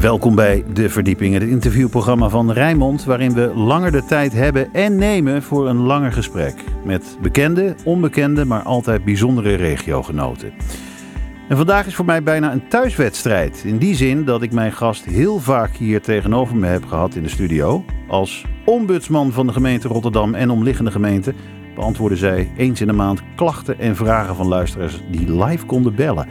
Welkom bij De Verdieping, het interviewprogramma van Rijnmond, waarin we langer de tijd hebben en nemen voor een langer gesprek. Met bekende, onbekende, maar altijd bijzondere regiogenoten. En vandaag is voor mij bijna een thuiswedstrijd. In die zin dat ik mijn gast heel vaak hier tegenover me heb gehad in de studio. Als ombudsman van de gemeente Rotterdam en omliggende gemeenten beantwoordde zij eens in de maand klachten en vragen van luisteraars die live konden bellen.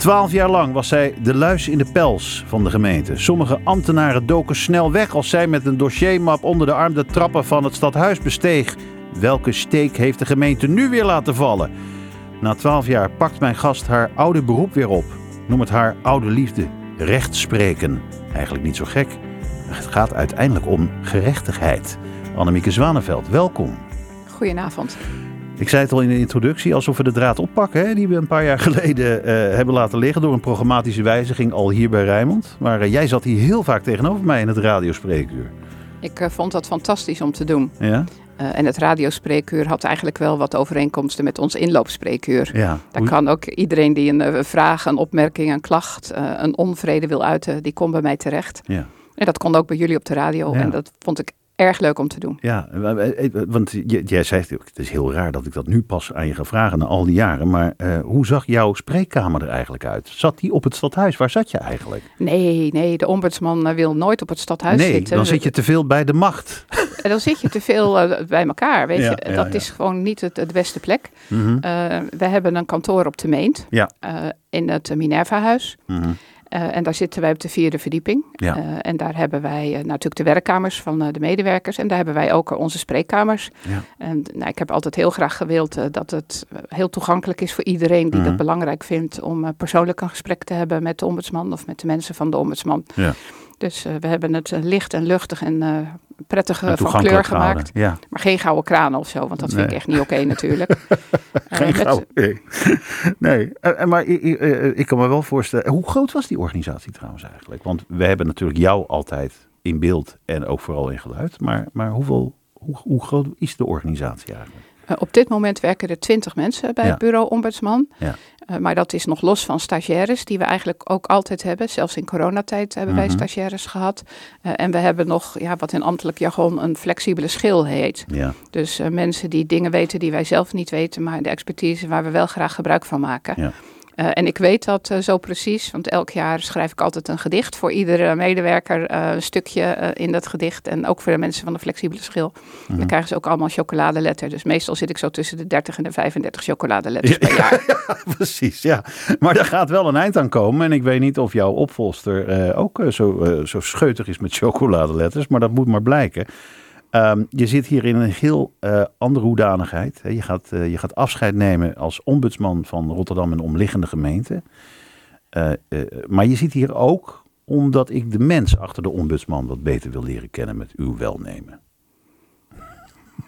Twaalf jaar lang was zij de luis in de pels van de gemeente. Sommige ambtenaren doken snel weg als zij met een dossiermap onder de arm de trappen van het stadhuis besteeg. Welke steek heeft de gemeente nu weer laten vallen? Na twaalf jaar pakt mijn gast haar oude beroep weer op. Noem het haar oude liefde. Rechtspreken. Eigenlijk niet zo gek. Het gaat uiteindelijk om gerechtigheid. Annemieke Zwaneveld, welkom. Goedenavond. Ik zei het al in de introductie, alsof we de draad oppakken. Hè, die we een paar jaar geleden uh, hebben laten liggen door een programmatische wijziging al hier bij Rijnmond. Maar uh, jij zat hier heel vaak tegenover mij in het radiospreekuur. Ik uh, vond dat fantastisch om te doen. Ja? en het radiospreekuur had eigenlijk wel wat overeenkomsten met ons inloopspreekuur. Ja. Daar kan ook iedereen die een vraag, een opmerking, een klacht, een onvrede wil uiten, die komt bij mij terecht. Ja. En dat kon ook bij jullie op de radio. Ja. En dat vond ik erg leuk om te doen. Ja, want jij zei het is heel raar dat ik dat nu pas aan je ga vragen na al die jaren. Maar uh, hoe zag jouw spreekkamer er eigenlijk uit? Zat die op het stadhuis? Waar zat je eigenlijk? Nee, nee, de ombudsman wil nooit op het stadhuis nee, zitten. dan zit je te veel bij de macht. En dan zit je te veel uh, bij elkaar, weet Ja, je. dat ja. is gewoon niet het, het beste plek. Mhm. Uh, we hebben een kantoor op de Meent, Ja. in het Minerva-huis. Mhm. Uh, en daar zitten wij op de vierde verdieping. Ja. Uh, en daar hebben wij uh, natuurlijk de werkkamers van de medewerkers. En daar hebben wij ook onze spreekkamers. Ja. En nou, ik heb altijd heel graag gewild dat het heel toegankelijk is voor iedereen die Mhm. dat belangrijk vindt. om persoonlijk een gesprek te hebben met de ombudsman of met de mensen van de ombudsman. Ja. Dus we hebben het licht en luchtig en prettig uh, En van kleur gemaakt. Ja. Maar geen gouden kranen of zo, want dat vind ik echt niet oké natuurlijk. Geen met- gauw. Nee. nee. Eh, eh, maar eh, ik kan me wel voorstellen. Hoe groot was die organisatie trouwens eigenlijk? Want we hebben natuurlijk jou altijd in beeld en ook vooral in geluid. Maar, maar hoeveel, hoe, hoe groot is de organisatie eigenlijk? Uh, op dit moment werken er twintig mensen bij Ja. het bureau ombudsman. Ja. Uh, maar dat is nog los van stagiaires, die we eigenlijk ook altijd hebben. Zelfs in coronatijd hebben wij Mhm. stagiaires gehad. Uh, en we hebben nog, ja, wat in ambtelijk jargon een flexibele schil heet. Ja. Dus mensen die dingen weten die wij zelf niet weten, maar de expertise waar we wel graag gebruik van maken. Ja. Uh, en ik weet dat uh, zo precies, want elk jaar schrijf ik altijd een gedicht voor iedere medewerker. uh, een stukje in dat gedicht. En ook voor de mensen van de flexibele schil. Mhm. Dan krijgen ze ook allemaal chocoladeletter. Dus meestal zit ik zo tussen de 30 en de 35 chocoladeletters per jaar. Precies, ja. Maar daar gaat wel een eind aan komen. En ik weet niet of jouw opvolster eh, ook eh, zo, eh, zo scheutig is met chocoladeletters. Maar dat moet maar blijken. Ehm, je zit hier in een heel eh, andere hoedanigheid. Je gaat, eh, je gaat afscheid nemen als ombudsman van Rotterdam en omliggende gemeenten. Eh, maar je zit hier ook omdat ik de mens achter de ombudsman wat beter wil leren kennen met uw welnemen.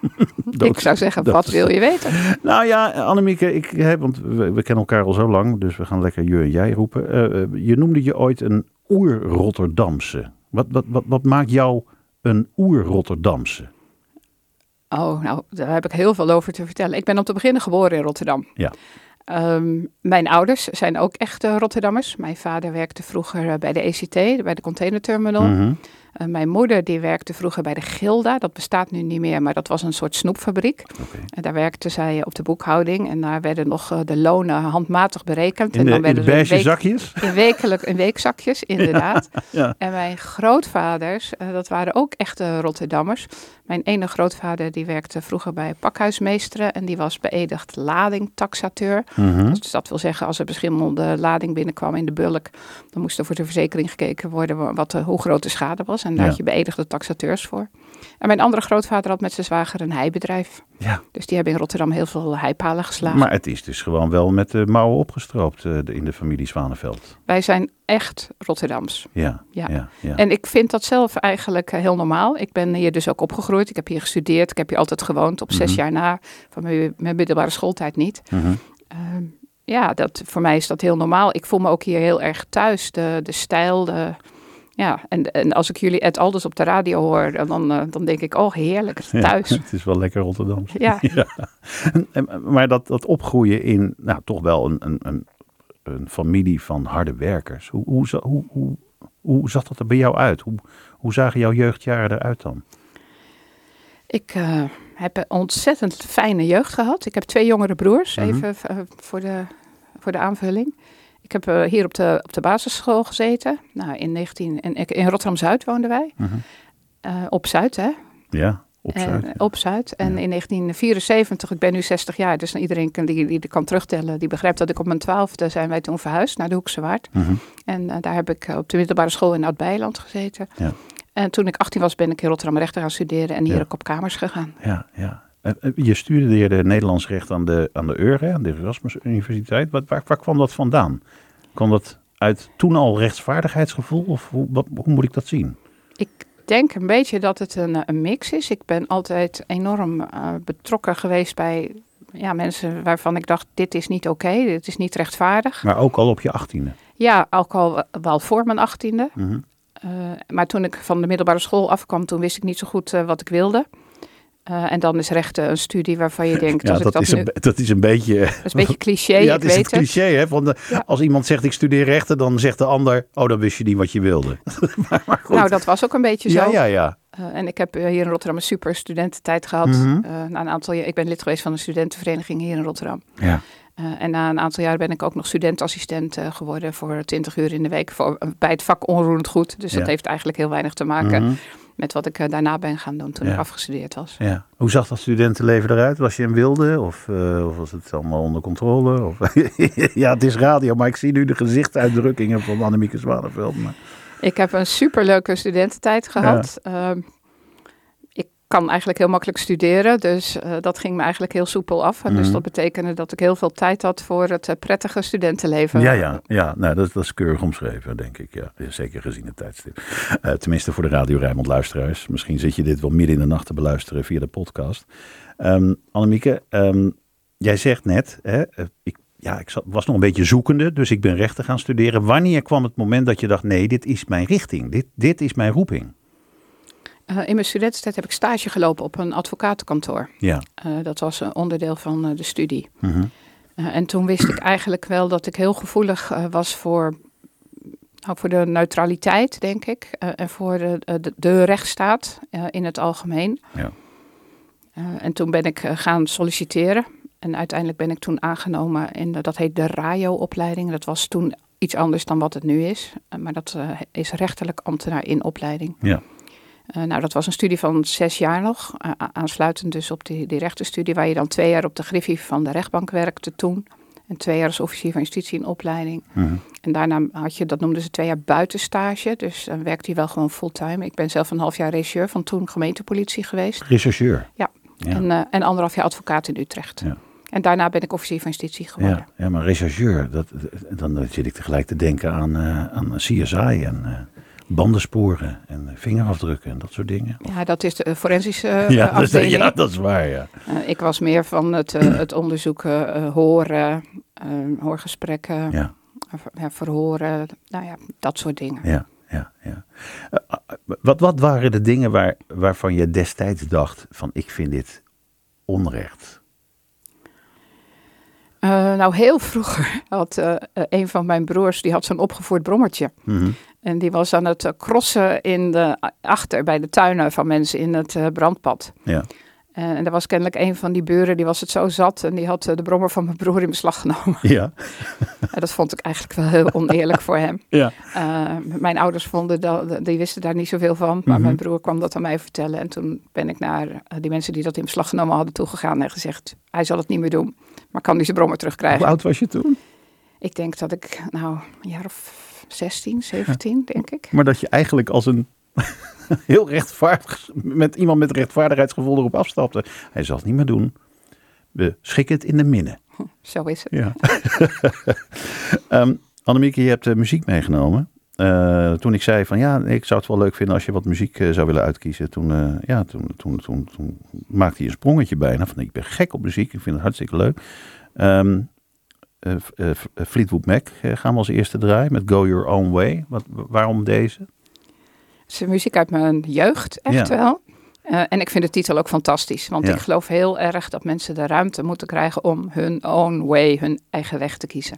Dat- ik zou zeggen, wat is- wil je weten? nou ja, Annemieke, ik, want we, we kennen elkaar al zo lang, dus we gaan lekker je en jij roepen. Je noemde je ooit een oer-Rotterdamse. Wat, wat, wat, wat maakt jou een oer-Rotterdamse? Oh, nou, daar heb ik heel veel over te vertellen. Ik ben om te beginnen geboren in Rotterdam. Ja. Ehm, mijn ouders zijn ook echte Rotterdammers. Mijn vader werkte vroeger eh, bij de ECT, bij de containerterminal. Mhm. Uh, mijn moeder die werkte vroeger bij de Gilda. Dat bestaat nu niet meer, maar dat was een soort snoepfabriek. En daar werkte zij op de boekhouding. En daar werden nog uh, de lonen handmatig berekend. In en de, dan in de werden ze beige week- zakjes? in, wekelijk, in weekzakjes, inderdaad. Ja. En mijn grootvaders, uh, dat waren ook echte Rotterdammers. Mijn ene grootvader die werkte vroeger bij pakhuismeesteren. En die was beëdigd ladingtaxateur. Mhm. Dus dat wil zeggen, als er beschimmelde lading binnenkwam in de bulk, dan moest er voor de verzekering gekeken worden wat, hoe groot de schade was. En daar Ja. had je beëdigde taxateurs voor. En mijn andere grootvader had met zijn zwager een heibedrijf. Ja, Dus die hebben in Rotterdam heel veel heipalen geslagen. maar het is dus gewoon wel met de mouwen opgestroopt eh, in de familie Zwaneveld. Wij zijn echt Rotterdams. Ja, ja, Ja. ja. En ik vind dat zelf eigenlijk eh, heel normaal. Ik ben hier dus ook opgegroeid. Ik heb hier gestudeerd. Ik heb hier altijd gewoond. Op zes Mhm. jaar na van mijn, mijn middelbare schooltijd niet. Mhm. Ehm, ja, dat, voor mij is dat heel normaal. Ik voel me ook hier heel erg thuis. De, de stijl, de, ja. En, en als ik jullie Ed Alders op de radio hoor, dan, eh, dan denk ik, oh heerlijk, Ja, thuis. het is wel lekker Rotterdams. Ja. En- en- Maar dat, dat opgroeien in, nou toch wel een, een, een, een familie van harde werkers. Hoe, hoe, hoe, hoe, Hoe zag dat er bij jou uit? Hoe, hoe zagen jouw jeugdjaren eruit dan? Ik uh, heb een ontzettend fijne jeugd gehad. Ik heb twee jongere broers, Mhm. even uh, voor, de, voor de aanvulling. Ik heb uh, hier op de, op de basisschool gezeten. Nou, in, 19, in, in Rotterdam-Zuid woonden wij. Mhm. op Zuid, hè? Ja, op Zuid. En, op Zuid. En in 1974, ik ben nu 60 jaar, dus iedereen kan, die, die kan terugtellen, die begrijpt dat ik op mijn twaalfde zijn wij toen verhuisd naar de Hoekse Waard. Mhm. En daar heb ik op de middelbare school in Oud-Beiland gezeten. Ja. En toen ik 18 was, ben ik in Rotterdam rechten gaan studeren en hier Ja. ook op kamers gegaan. Ja, ja. Eh, eh, Je studeerde Nederlands recht aan de, aan de UR, aan de Erasmus Universiteit. Wat, waar, waar kwam dat vandaan? Kwam dat uit toen al rechtsvaardigheidsgevoel? Of hoe, wat, hoe moet ik dat zien? Ik denk een beetje dat het een, een mix is. Ik ben altijd enorm uh, betrokken geweest bij ja, mensen waarvan ik dacht, dit is niet oké, okay, dit is niet rechtvaardig. Maar ook al op je achttiende? Ja, ook al wel voor mijn achttiende. Mm -hmm. uh, maar toen ik van de middelbare school afkwam, toen wist ik niet zo goed uh, wat ik wilde. Uh, en dan is rechten een studie waarvan je denkt... Ja, dat, dat, is nu, een, dat is een beetje... Dat is een beetje cliché, ja, het is het cliché, hè? Van de, Ja. Als iemand zegt, ik studeer rechten, dan zegt de ander... Oh, dan wist je niet wat je wilde. maar, maar goed. Nou, dat was ook een beetje zo. Ja, ja, ja. Uh, en ik heb hier in Rotterdam een super studententijd gehad. Mhm. Uh, na een aantal jaar, ik ben lid geweest van een studentenvereniging hier in Rotterdam. Ja. En na een aantal jaar ben ik ook nog studentassistent geworden voor 20 uur in de week voor, bij het vak onroerend goed. Dus Ja. dat heeft eigenlijk heel weinig te maken Mhm. Met wat ik uh, daarna ben gaan doen toen Ja. ik afgestudeerd was. ja. Hoe zag dat studentenleven eruit? Was je een wilde of, uh, of was het allemaal onder controle? Of ja, het is radio, maar ik zie nu de gezichtsuitdrukkingen van Annemieke Zwanenveld. Maar... Ik heb een superleuke studententijd gehad. Ja. ik kan eigenlijk heel makkelijk studeren, dus uh, dat ging me eigenlijk heel soepel af. En Mhm. Dus dat betekende dat ik heel veel tijd had voor het uh, prettige studentenleven. Ja, ja, ja. Nou, dat, dat is keurig omschreven, denk ik. Ja. Zeker gezien het tijdstip. Uh, tenminste voor de Radio Rijnmond luisteraars. Misschien zit je dit wel midden in de nacht te beluisteren via de podcast. Um, Annemieke, um, jij zegt net, hè, eh, ik ja, ik was nog een beetje zoekende, dus ik ben rechten gaan studeren. Wanneer kwam het moment dat je dacht, nee, dit is mijn richting, dit, dit is mijn roeping? Uh, in mijn studententijd heb ik stage gelopen op een advocatenkantoor. Ja. Uh, dat was een onderdeel van uh, de studie. Mm -hmm. en toen wist ik eigenlijk wel dat ik heel gevoelig was voor, nou, voor de neutraliteit, denk ik. en voor de, de, de rechtsstaat in het algemeen. Ja. en toen ben ik gaan solliciteren. En uiteindelijk ben ik toen aangenomen in, de, dat heet de RAJO-opleiding. Dat was toen iets anders dan wat het nu is. Maar dat is rechterlijk ambtenaar in opleiding. Ja. Uh, nou, dat was een studie van zes jaar nog. aansluitend dus op die, die rechtenstudie, waar je dan twee jaar op de griffie van de rechtbank werkte toen. En twee jaar als officier van justitie in opleiding. -hmm. En daarna had je, dat noemden ze twee jaar buitenstage. Dus dan werkte je wel gewoon fulltime. Ik ben zelf een half jaar regisseur van toen gemeentepolitie geweest. Rechercheur? Ja. ja. En, en anderhalf jaar advocaat in Utrecht. Ja. En daarna ben ik officier van justitie geworden. Ja, ja maar rechercheur, dat, dan zit ik tegelijk te denken aan, uh, aan CSI en uh, bandensporen en vingerafdrukken en dat soort dingen. Ja, dat is de forensische uh, ja, afdeling. Dat, ja, dat is waar, ja. ik was meer van het, het onderzoeken, horen, hoorgesprekken, ja. verhoren, nou ja, dat soort dingen. Ja, ja, ja. wat, wat waren de dingen waar, waarvan je destijds dacht van ik vind dit onrecht? Uh, nou, heel vroeger had uh, een van mijn broers, die had zo'n opgevoerd brommertje. Mm -hmm. En die was aan het uh, crossen in de, achter bij de tuinen van mensen in het brandpad. Ja. en er was kennelijk een van die buren, die was het zo zat en die had de brommer van mijn broer in beslag genomen. Ja. en dat vond ik eigenlijk wel heel oneerlijk voor hem. Ja. mijn ouders vonden dat, die wisten daar niet zoveel van, maar Mhm. mm -hmm. mijn broer kwam dat aan mij vertellen. En toen ben ik naar die mensen die dat in beslag genomen hadden toegegaan en gezegd, hij zal het niet meer doen. Maar kan hij zijn brommer terugkrijgen? Hoe oud was je toen? Ik denk dat ik, nou, een jaar of 16, 17, ja. denk ik. Maar dat je eigenlijk als een heel rechtvaardig, met iemand met rechtvaardigheidsgevoel erop afstapte. Hij zal het niet meer doen. We schikken het in de minnen. Zo is het. Ja. um, Annemieke, je hebt uh, muziek meegenomen. Uh, toen ik zei van ja, ik zou het wel leuk vinden als je wat muziek uh, zou willen uitkiezen. Toen, ja, toen, toen, toen, toen, maakte hij een sprongetje bijna. Van ik ben gek op muziek, ik vind het hartstikke leuk. Um, Fleetwood Mac gaan we als eerste draaien met Go Your Own Way. Wat, waarom deze? Het is muziek uit mijn jeugd, echt Ja. wel. en ik vind de titel ook fantastisch. Want Ja. ik geloof heel erg dat mensen de ruimte moeten krijgen om hun own way, hun eigen weg te kiezen.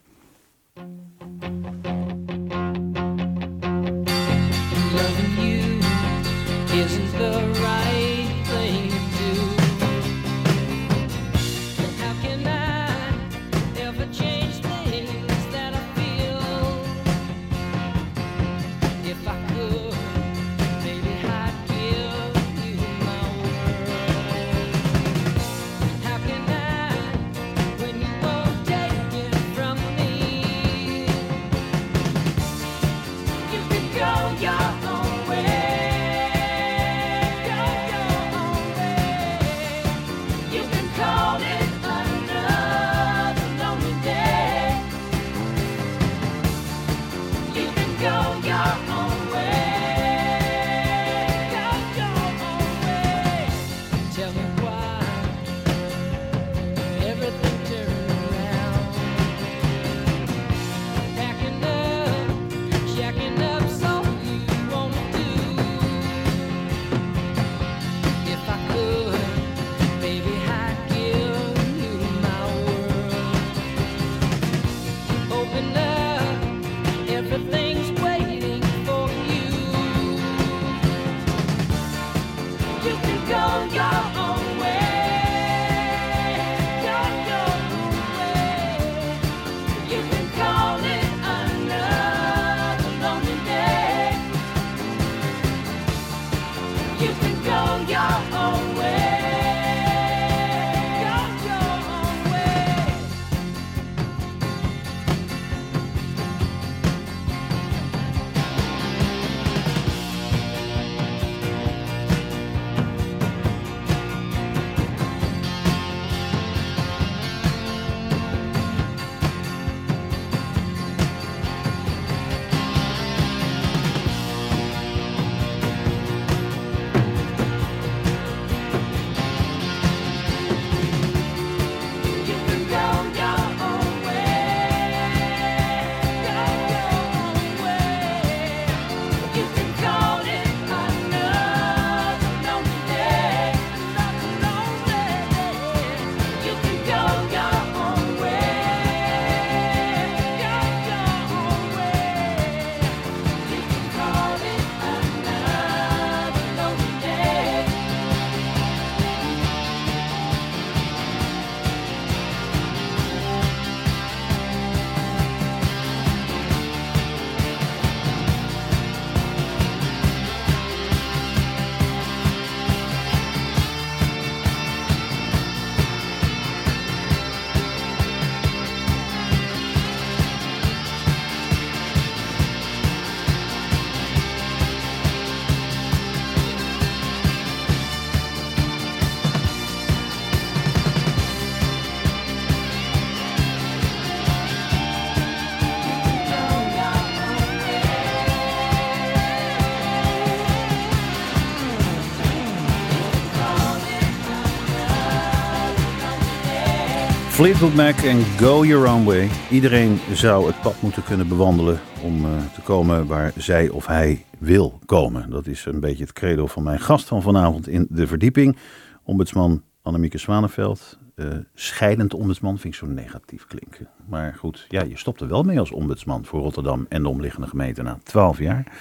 Fleetwood Mac en Go Your Own Way. Iedereen zou het pad moeten kunnen bewandelen om uh, te komen waar zij of hij wil komen. Dat is een beetje het credo van mijn gast van vanavond in de verdieping. Ombudsman Annemieke Zwaneveld. Uh, scheidend ombudsman vind ik zo negatief klinken. Maar goed, ja, je stopt er wel mee als ombudsman voor Rotterdam en de omliggende gemeente na 12 jaar.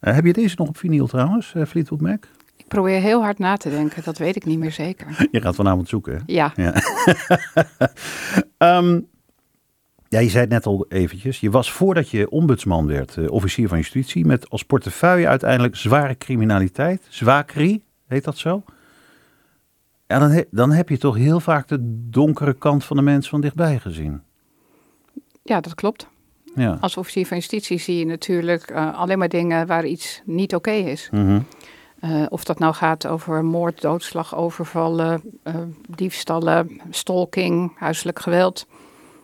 Uh, heb je deze nog op vinyl trouwens, Fleetwood Mac? Ik probeer heel hard na te denken, dat weet ik niet meer zeker. Je gaat vanavond zoeken, hè? Ja. Ja, um, ja je zei het net al eventjes. Je was voordat je ombudsman werd, uh, officier van justitie, met als portefeuille uiteindelijk zware criminaliteit. Zwakri, heet dat zo? Ja, dan, he, dan heb je toch heel vaak de donkere kant van de mens van dichtbij gezien. Ja, dat klopt. Ja. Als officier van justitie zie je natuurlijk uh, alleen maar dingen waar iets niet oké okay is. Mm -hmm. Uh, of dat nou gaat over moord, doodslag, overvallen, uh, diefstallen, stalking, huiselijk geweld.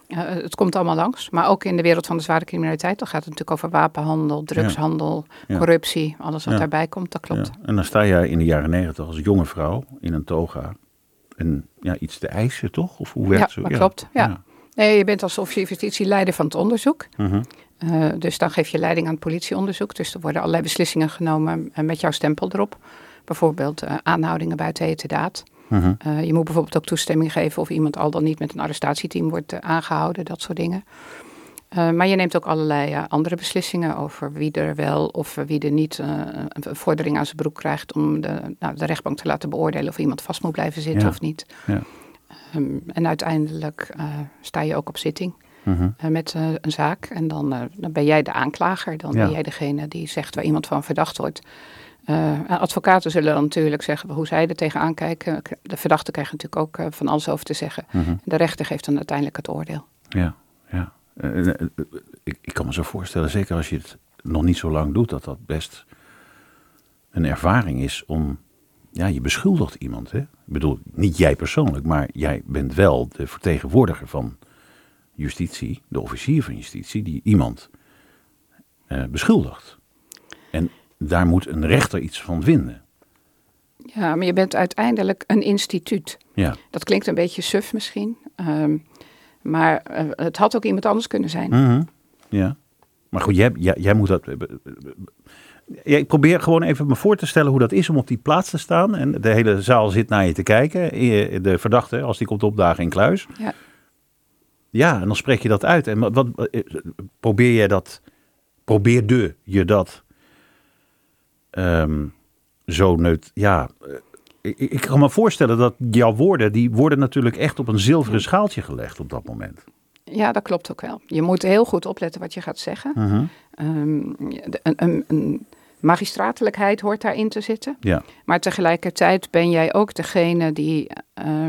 Uh, het komt allemaal langs. Maar ook in de wereld van de zware criminaliteit. Dan gaat het natuurlijk over wapenhandel, drugshandel, ja. corruptie. Alles wat ja. daarbij komt, dat klopt. En dan sta jij in de jaren negentig als jonge vrouw in een toga. En ja, iets te eisen, toch? Of hoe werkt ja, dat klopt. Ja. Nee, je bent als officier justitie leider van het onderzoek. -huh. Uh, dus dan geef je leiding aan het politieonderzoek. Dus er worden allerlei beslissingen genomen met jouw stempel erop. Bijvoorbeeld uh, aanhoudingen buiten heterdaad. Uh -huh. je moet bijvoorbeeld ook toestemming geven of iemand al dan niet met een arrestatieteam wordt aangehouden, dat soort dingen. Uh, maar je neemt ook allerlei uh, andere beslissingen over wie er wel of wie er niet uh, een vordering aan zijn broek krijgt om de, nou, de rechtbank te laten beoordelen of iemand vast moet blijven zitten Ja. of niet. Ja. Um, en uiteindelijk sta je ook op zitting Mhm. met een zaak en dan, dan ben jij de aanklager, dan Ja. ben jij degene die zegt waar iemand van verdacht wordt. Advocaten zullen dan natuurlijk zeggen hoe zij er tegenaan kijken. De verdachte krijgt natuurlijk ook van alles over te zeggen. Mhm. De rechter geeft dan uiteindelijk het oordeel. Ja, ja. Ik, ik, kan me zo voorstellen, zeker als je het nog niet zo lang doet, dat dat best een ervaring is om. Ja, je beschuldigt iemand. Hè? Ik bedoel, niet jij persoonlijk, maar jij bent wel de vertegenwoordiger van justitie, de officier van justitie, die iemand beschuldigt. En daar moet een rechter iets van vinden. Ja, maar je bent uiteindelijk een instituut. Ja. Dat klinkt een beetje suf misschien. Um, maar uh, het had ook iemand anders kunnen zijn. Mm -hmm. Ja. Maar goed, jij, jij, jij moet dat. Ja, ik probeer gewoon even me voor te stellen hoe dat is om op die plaats te staan. En de hele zaal zit naar je te kijken. De verdachte, als die komt opdagen in kluis. Ja. Ja, en dan spreek je dat uit. En wat, probeer jij dat. Probeerde je dat um, zo neut. Ja, ik, ik, kan me voorstellen dat jouw woorden, die worden natuurlijk echt op een zilveren schaaltje gelegd op dat moment. Ja, dat klopt ook wel. Je moet heel goed opletten wat je gaat zeggen. Uh -huh. um, een, een, een, magistratelijkheid hoort daarin te zitten. Ja. Maar tegelijkertijd ben jij ook degene die uh,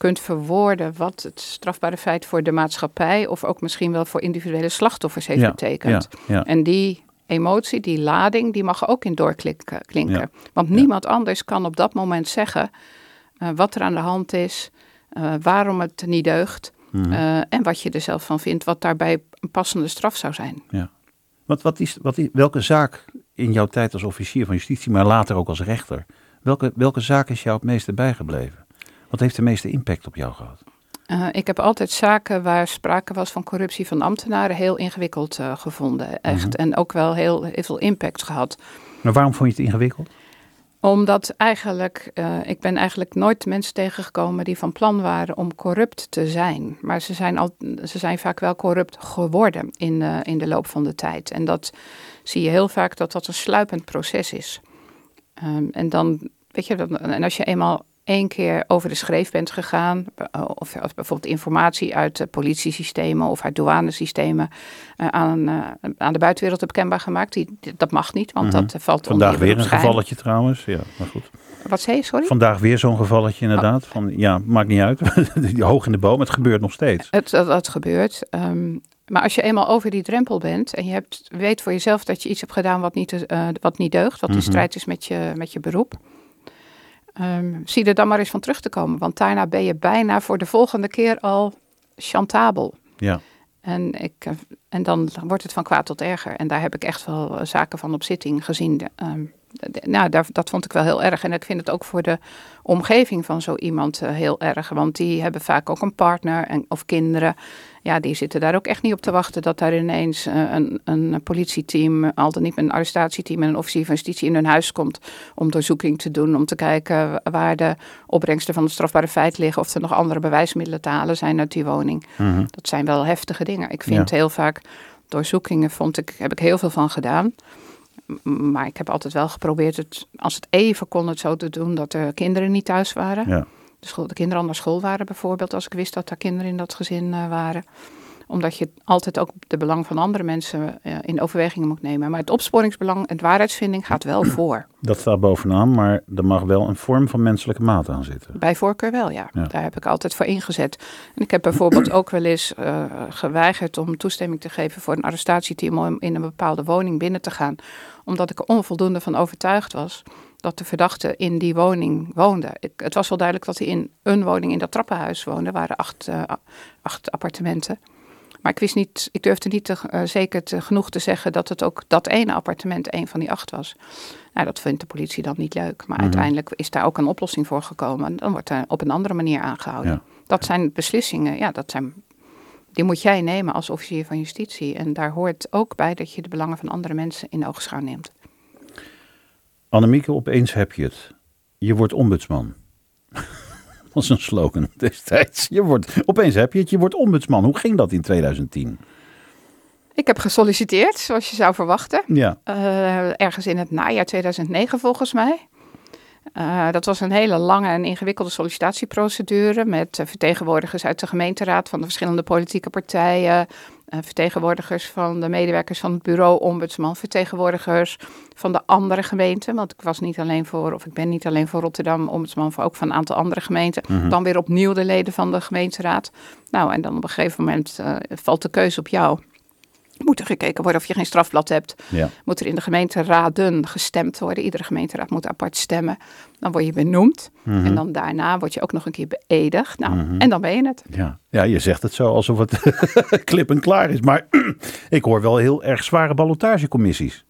kunt verwoorden wat het strafbare feit voor de maatschappij of ook misschien wel voor individuele slachtoffers heeft ja. betekend. Ja. Ja. En die emotie, die lading, die mag ook in doorklinken. Ja. Want niemand anders kan op dat moment zeggen uh, wat er aan de hand is, uh, waarom het niet deugt Mhm. mm -hmm. uh, en wat je er zelf van vindt, wat daarbij een passende straf zou zijn. Ja. Wat, wat is, wat is, welke zaak in jouw tijd als officier van justitie, maar later ook als rechter, welke, welke zaak is jou het meeste bijgebleven? Wat heeft de meeste impact op jou gehad? Uh, ik heb altijd zaken waar sprake was van corruptie van ambtenaren heel ingewikkeld uh, gevonden. Echt. Mm -hmm. En ook wel heel, heel, veel impact gehad. Maar waarom vond je het ingewikkeld? Omdat eigenlijk, uh, ik ben eigenlijk nooit mensen tegengekomen die van plan waren om corrupt te zijn. Maar ze zijn, al, ze zijn vaak wel corrupt geworden in, in de loop van de tijd. En dat zie je heel vaak dat dat een sluipend proces is. Um, en dan, weet je, dat, en als je eenmaal één keer over de schreef bent gegaan, of als bijvoorbeeld informatie uit politiesystemen of uit douanesystemen uh, aan, uh, aan de buitenwereld hebt kenbaar gemaakt, die, dat mag niet, want -hmm. dat valt Vandaag onder weer een gevalletje trouwens, ja, maar goed. Wat zei je, sorry? Vandaag weer zo'n gevalletje inderdaad, oh. van ja, maakt niet uit, hoog in de boom, het gebeurt nog steeds. Het, dat, dat gebeurt. Um, maar als je eenmaal over die drempel bent en je hebt, weet voor jezelf dat je iets hebt gedaan wat niet, wat niet deugt, wat in mm -hmm. strijd is met je, met je beroep, Um, zie er dan maar eens van terug te komen. Want daarna ben je bijna voor de volgende keer al chantabel. Ja. En, ik, en dan wordt het van kwaad tot erger. En daar heb ik echt wel zaken van op zitting gezien. Um, nou, daar, dat vond ik wel heel erg. En ik vind het ook voor de omgeving van zo iemand uh, heel erg. Want die hebben vaak ook een partner en, of kinderen. Ja, die zitten daar ook echt niet op te wachten dat daar ineens uh, een, een politieteam, altijd niet met een arrestatieteam en een officier van justitie in hun huis komt om doorzoeking te doen. Om te kijken waar de opbrengsten van het strafbare feit liggen. Of er nog andere bewijsmiddelen te halen zijn uit die woning. Mm -hmm. Dat zijn wel heftige dingen. Ik vind ja. heel vaak doorzoekingen, vond ik, heb ik heel veel van gedaan. Maar ik heb altijd wel geprobeerd het, als het even kon, het zo te doen dat er kinderen niet thuis waren. Ja. De, school, de kinderen naar school waren bijvoorbeeld, als ik wist dat er kinderen in dat gezin uh, waren. Omdat je altijd ook de belang van andere mensen uh, in overweging moet nemen. Maar het opsporingsbelang en waarheidsvinding gaat wel voor. Dat staat bovenaan, maar er mag wel een vorm van menselijke maat aan zitten. Bij voorkeur wel, ja. ja. Daar heb ik altijd voor ingezet. En ik heb bijvoorbeeld ook wel eens uh, geweigerd om toestemming te geven voor een arrestatieteam om in een bepaalde woning binnen te gaan. Omdat ik er onvoldoende van overtuigd was dat de verdachte in die woning woonde. Ik, het was wel duidelijk dat hij in een woning in dat trappenhuis woonde. Er waren acht, uh, acht appartementen. Maar ik wist niet, ik durfde niet te, uh, zeker te, genoeg te zeggen dat het ook dat ene appartement een van die acht was. Nou, dat vindt de politie dan niet leuk. Maar Mhm. uiteindelijk is daar ook een oplossing voor gekomen. En dan wordt er op een andere manier aangehouden. Ja. Dat zijn beslissingen, ja, dat zijn, die moet jij nemen als officier van justitie. En daar hoort ook bij dat je de belangen van andere mensen in oogschouw neemt. Annemieke, opeens heb je het. Je wordt ombudsman. Dat was een slogan destijds. Je wordt, opeens heb je het, je wordt ombudsman. Hoe ging dat in 2010? Ik heb gesolliciteerd, zoals je zou verwachten. Ja. Uh, ergens in het najaar 2009 volgens mij. Uh, dat was een hele lange en ingewikkelde sollicitatieprocedure met uh, vertegenwoordigers uit de gemeenteraad van de verschillende politieke partijen, vertegenwoordigers van de medewerkers van het bureau ombudsman, vertegenwoordigers van de andere gemeenten, want ik was niet alleen voor, of ik ben niet alleen voor Rotterdam ombudsman, maar ook van een aantal andere gemeenten. Mm -hmm. Dan weer opnieuw de leden van de gemeenteraad. Nou, en dan op een gegeven moment valt de keuze op jou moet er gekeken worden of je geen strafblad hebt. Ja. Moet er in de gemeenteraden gestemd worden. Iedere gemeenteraad moet apart stemmen. Dan word je benoemd. Mm -hmm. En dan daarna word je ook nog een keer beëdigd. Nou, mm -hmm. en dan ben je het. Ja. ja, je zegt het zo alsof het klip en klaar is. Maar ik hoor wel heel erg zware ballotagecommissies.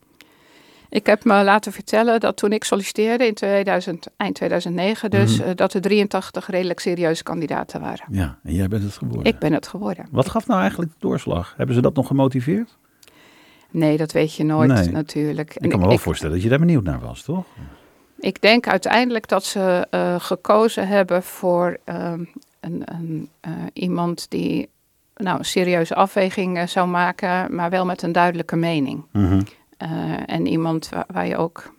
Ik heb me laten vertellen dat toen ik solliciteerde in 2000, eind 2009 dus, mm -hmm. uh, dat er 83 redelijk serieuze kandidaten waren. Ja, en jij bent het geworden. Ik ben het geworden. Wat gaf nou eigenlijk de doorslag? Hebben ze dat nog gemotiveerd? Nee, dat weet je nooit nee. natuurlijk. Ik kan me wel ik, voorstellen dat je daar benieuwd naar was, toch? Ik denk uiteindelijk dat ze uh, gekozen hebben voor uh, een, een, uh, iemand die nou, een serieuze afweging zou maken, maar wel met een duidelijke mening. Mm -hmm. Uh, en iemand waar, waar, je ook,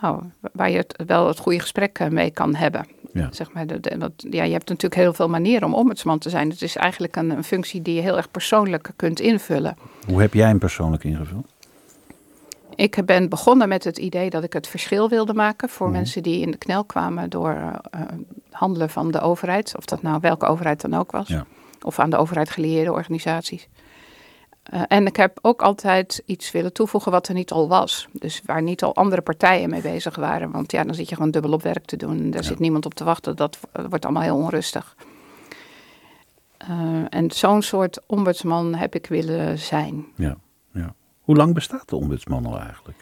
nou, waar je het, wel het goede gesprek mee kan hebben. Ja. Zeg maar, de, ja, je hebt natuurlijk heel veel manieren om ombudsman te zijn. Het is eigenlijk een, een, functie die je heel erg persoonlijk kunt invullen. Hoe heb jij hem persoonlijk ingevuld? Ik ben begonnen met het idee dat ik het verschil wilde maken voor mm. mensen die in de knel kwamen door uh, handelen van de overheid. Of dat nou welke overheid dan ook was. Ja. Of aan de overheid gelieerde organisaties. Uh, en ik heb ook altijd iets willen toevoegen wat er niet al was. Dus waar niet al andere partijen mee bezig waren. Want ja, dan zit je gewoon dubbel op werk te doen. Daar ja. zit niemand op te wachten. Dat wordt allemaal heel onrustig. Uh, en zo'n soort ombudsman heb ik willen zijn. Ja, ja. Hoe lang bestaat de ombudsman al eigenlijk?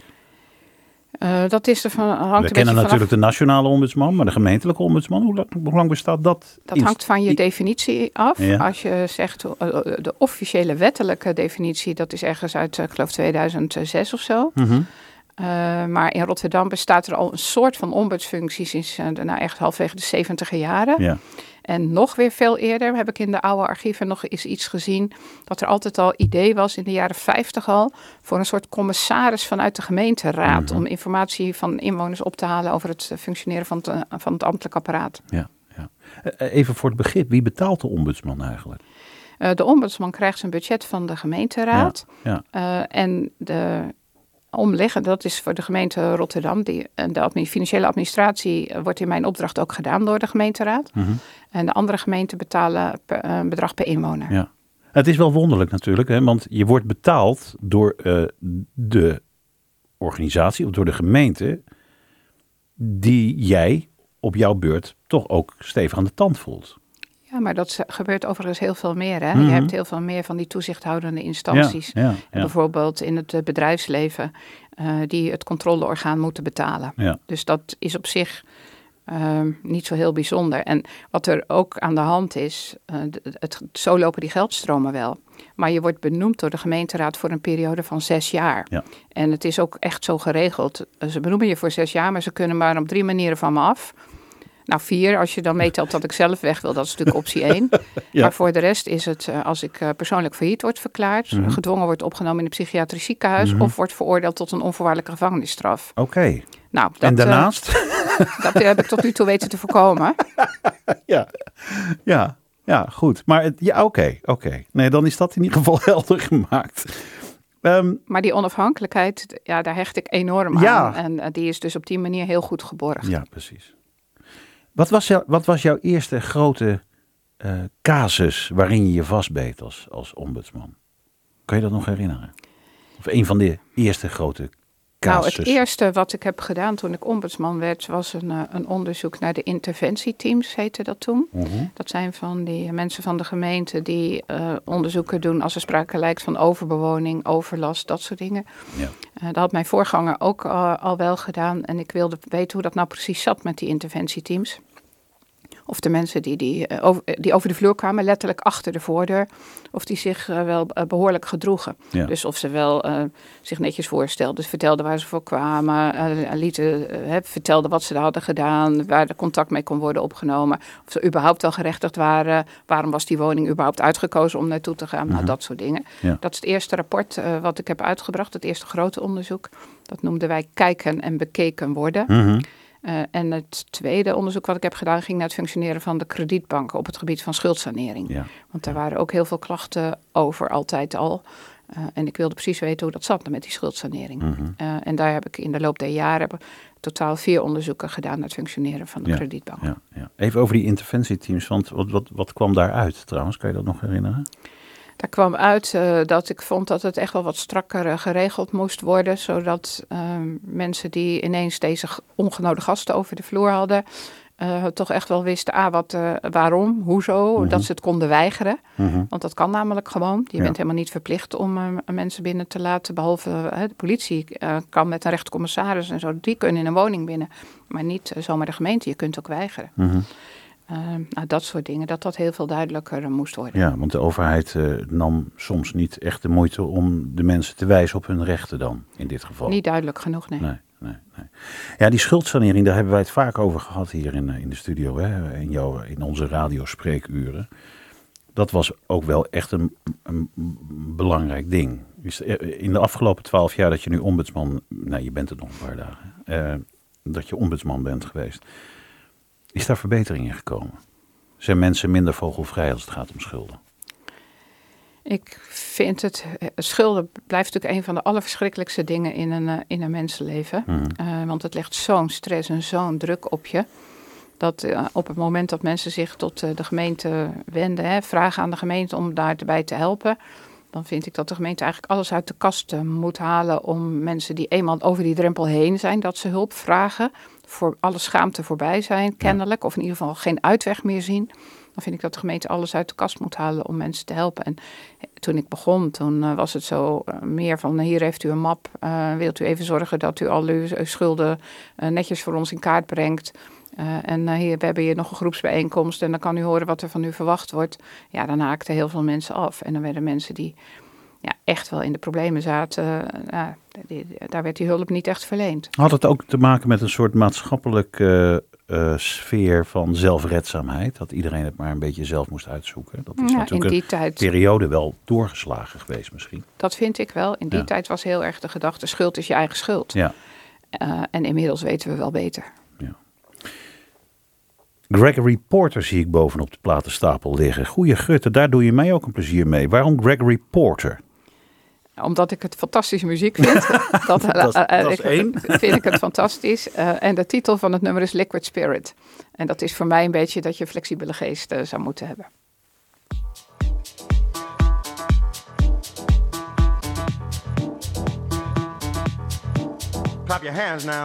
Uh, dat is er van, hangt We kennen natuurlijk vanaf... de nationale ombudsman, maar de gemeentelijke ombudsman, hoe lang, hoe lang bestaat dat? Dat hangt van je definitie af. Ja. Als je zegt uh, de officiële wettelijke definitie, dat is ergens uit, ik geloof 2006 of zo. Mm -hmm. Uh, maar in Rotterdam bestaat er al een soort van ombudsfunctie sinds nou echt halfwege de 70 jaren. Ja. En nog weer veel eerder heb ik in de oude archieven nog eens iets gezien. Dat er altijd al idee was in de jaren 50 al. voor een soort commissaris vanuit de gemeenteraad. Mm -hmm. om informatie van inwoners op te halen over het functioneren van het, van het ambtelijk apparaat. Ja, ja. Even voor het begrip, wie betaalt de ombudsman eigenlijk? Uh, de ombudsman krijgt zijn budget van de gemeenteraad. Ja, ja. Uh, en de omleggen. Dat is voor de gemeente Rotterdam. Die, en de financiële administratie wordt in mijn opdracht ook gedaan door de gemeenteraad. Mm -hmm. En de andere gemeenten betalen per, een bedrag per inwoner. Ja. Het is wel wonderlijk natuurlijk, hè, want je wordt betaald door uh, de organisatie of door de gemeente die jij op jouw beurt toch ook stevig aan de tand voelt. Ja, maar dat gebeurt overigens heel veel meer. Hè? Mm -hmm. Je hebt heel veel meer van die toezichthoudende instanties. Ja, ja, ja. Bijvoorbeeld in het bedrijfsleven, uh, die het controleorgaan moeten betalen. Dus dat is op zich uh, niet zo heel bijzonder. En wat er ook aan de hand is, uh, het, zo lopen die geldstromen wel. Maar je wordt benoemd door de gemeenteraad voor een periode van zes jaar. Ja. En het is ook echt zo geregeld. Ze benoemen je voor zes jaar, maar ze kunnen maar op drie manieren van me af. Nou, vier, als je dan meetelt dat ik zelf weg wil, dat is natuurlijk optie één. ja. Maar voor de rest is het uh, als ik uh, persoonlijk failliet word verklaard, mm -hmm. gedwongen wordt opgenomen in een psychiatrisch ziekenhuis mm -hmm. of wordt veroordeeld tot een onvoorwaardelijke gevangenisstraf. Oké. Okay. Nou, dat, en daarnaast? Uh, dat heb ik tot nu toe weten te voorkomen. ja, ja, ja, goed. Maar het, ja, oké, okay, oké. Okay. Nee, dan is dat in ieder geval helder gemaakt. Um, maar die onafhankelijkheid, ja, daar hecht ik enorm ja. aan. En die is dus op die manier heel goed geborgd. Ja, precies. Wat was, wat was jouw eerste grote uh, casus waarin je je vastbeet als, als ombudsman? Kan je dat nog herinneren? Of een van de eerste grote casus? Nou, het eerste wat ik heb gedaan toen ik ombudsman werd, was een, uh, een onderzoek naar de interventieteams, heette dat toen. -huh. Dat zijn van die mensen van de gemeente die uh, onderzoeken doen als er sprake lijkt van overbewoning, overlast, dat soort dingen. Ja. dat had mijn voorganger ook al wel gedaan en ik wilde weten hoe dat nou precies zat met die interventieteams of de mensen die, die, eh, over, die over de vloer kwamen, letterlijk achter de voordeur, of die zich eh, wel eh, behoorlijk gedroegen. Ja. Dus of ze wel uh, zich netjes voorstelden, dus vertelden waar ze voor kwamen, uh, lieten, vertelden wat ze hadden gedaan, waar de contact mee kon worden opgenomen, of ze überhaupt wel gerechtigd waren, waarom was die woning überhaupt uitgekozen om naartoe te gaan, nou dat soort dingen. Ja. Dat is het eerste rapport wat ik heb uitgebracht, het eerste grote onderzoek. Dat noemden wij kijken en bekeken worden. Mm -hmm. Uh, en het tweede onderzoek wat ik heb gedaan ging naar het functioneren van de kredietbanken op het gebied van schuldsanering. Ja. Want daar waren ook heel veel klachten over, altijd al. Uh, en ik wilde precies weten hoe dat zat met die schuldsanering. Mm -hmm. uh, en daar heb ik in de loop der jaren totaal vier onderzoeken gedaan naar het functioneren van de ja. kredietbank. Ja, ja. Even over die interventieteams, want wat, wat, wat kwam daaruit trouwens? Kan je dat nog herinneren? Daar kwam uit uh, dat ik vond dat het echt wel wat strakker uh, geregeld moest worden. Zodat uh, mensen die ineens deze ongenode gasten over de vloer hadden. Uh, toch echt wel wisten, ah, wat, waarom, hoezo, Mhm. dat ze het konden weigeren. -hmm. Want dat kan namelijk gewoon. Je Ja. bent helemaal niet verplicht om uh, mensen binnen te laten. Behalve de politie kan met een rechtercommissaris en zo. Die kunnen in een woning binnen. Maar niet zomaar de gemeente. Je kunt ook weigeren. Uh, nou, dat soort dingen. Dat dat heel veel duidelijker uh, moest worden. Ja, want de overheid uh, nam soms niet echt de moeite om de mensen te wijzen op hun rechten dan, in dit geval. Niet duidelijk genoeg, nee. Nee, nee, nee. Ja, die schuldsanering, daar hebben wij het vaak over gehad hier in, in de studio, hè, in, jouw, in onze radiospreekuren. Dat was ook wel echt een, een belangrijk ding. In de afgelopen twaalf jaar dat je nu ombudsman, nou je bent het nog een paar dagen, uh, dat je ombudsman bent geweest. Is daar verbetering in gekomen? Zijn mensen minder vogelvrij als het gaat om schulden? Ik vind het, schulden blijft natuurlijk een van de allerverschrikkelijkste dingen in een, uh, in een mensenleven. Mm. Uh, want het legt zo'n stress en zo'n druk op je. Dat uh, op het moment dat mensen zich tot de gemeente wenden, hè, vragen aan de gemeente om daarbij te helpen. Dan vind ik dat de gemeente eigenlijk alles uit de kast moet halen om mensen die eenmaal over die drempel heen zijn, dat ze hulp vragen. Voor alle schaamte voorbij zijn, kennelijk. Ja. Of in ieder geval geen uitweg meer zien. Dan vind ik dat de gemeente alles uit de kast moet halen om mensen te helpen. En toen ik begon, toen uh, was het zo uh, meer van hier heeft u een map. Uh, wilt u even zorgen dat u al uw, schulden netjes voor ons in kaart brengt. Uh, en uh, hier, we hebben hier nog een groepsbijeenkomst en dan kan u horen wat er van u verwacht wordt. Ja, dan haakten heel veel mensen af. En dan werden mensen die ja, echt wel in de problemen zaten, uh, die, daar werd die hulp niet echt verleend. Had het ook te maken met een soort maatschappelijke uh, sfeer van zelfredzaamheid? Dat iedereen het maar een beetje zelf moest uitzoeken? Dat is ja, natuurlijk in die een tijd, periode wel doorgeslagen geweest misschien. Dat vind ik wel. In die Ja. tijd was heel erg de gedachte, schuld is je eigen schuld. Ja. En inmiddels weten we wel beter. Gregory Porter zie ik bovenop de platenstapel liggen. Goeie gutte, daar doe je mij ook een plezier mee. Waarom Gregory Porter? Omdat ik het fantastische muziek vind. dat, Dat is- eh, eh, dat is ik- één. vind ik het fantastisch. Eh, en de titel van het nummer is Liquid Spirit. En dat is voor mij een beetje dat je flexibele geest zou moeten hebben. Clap your hands now.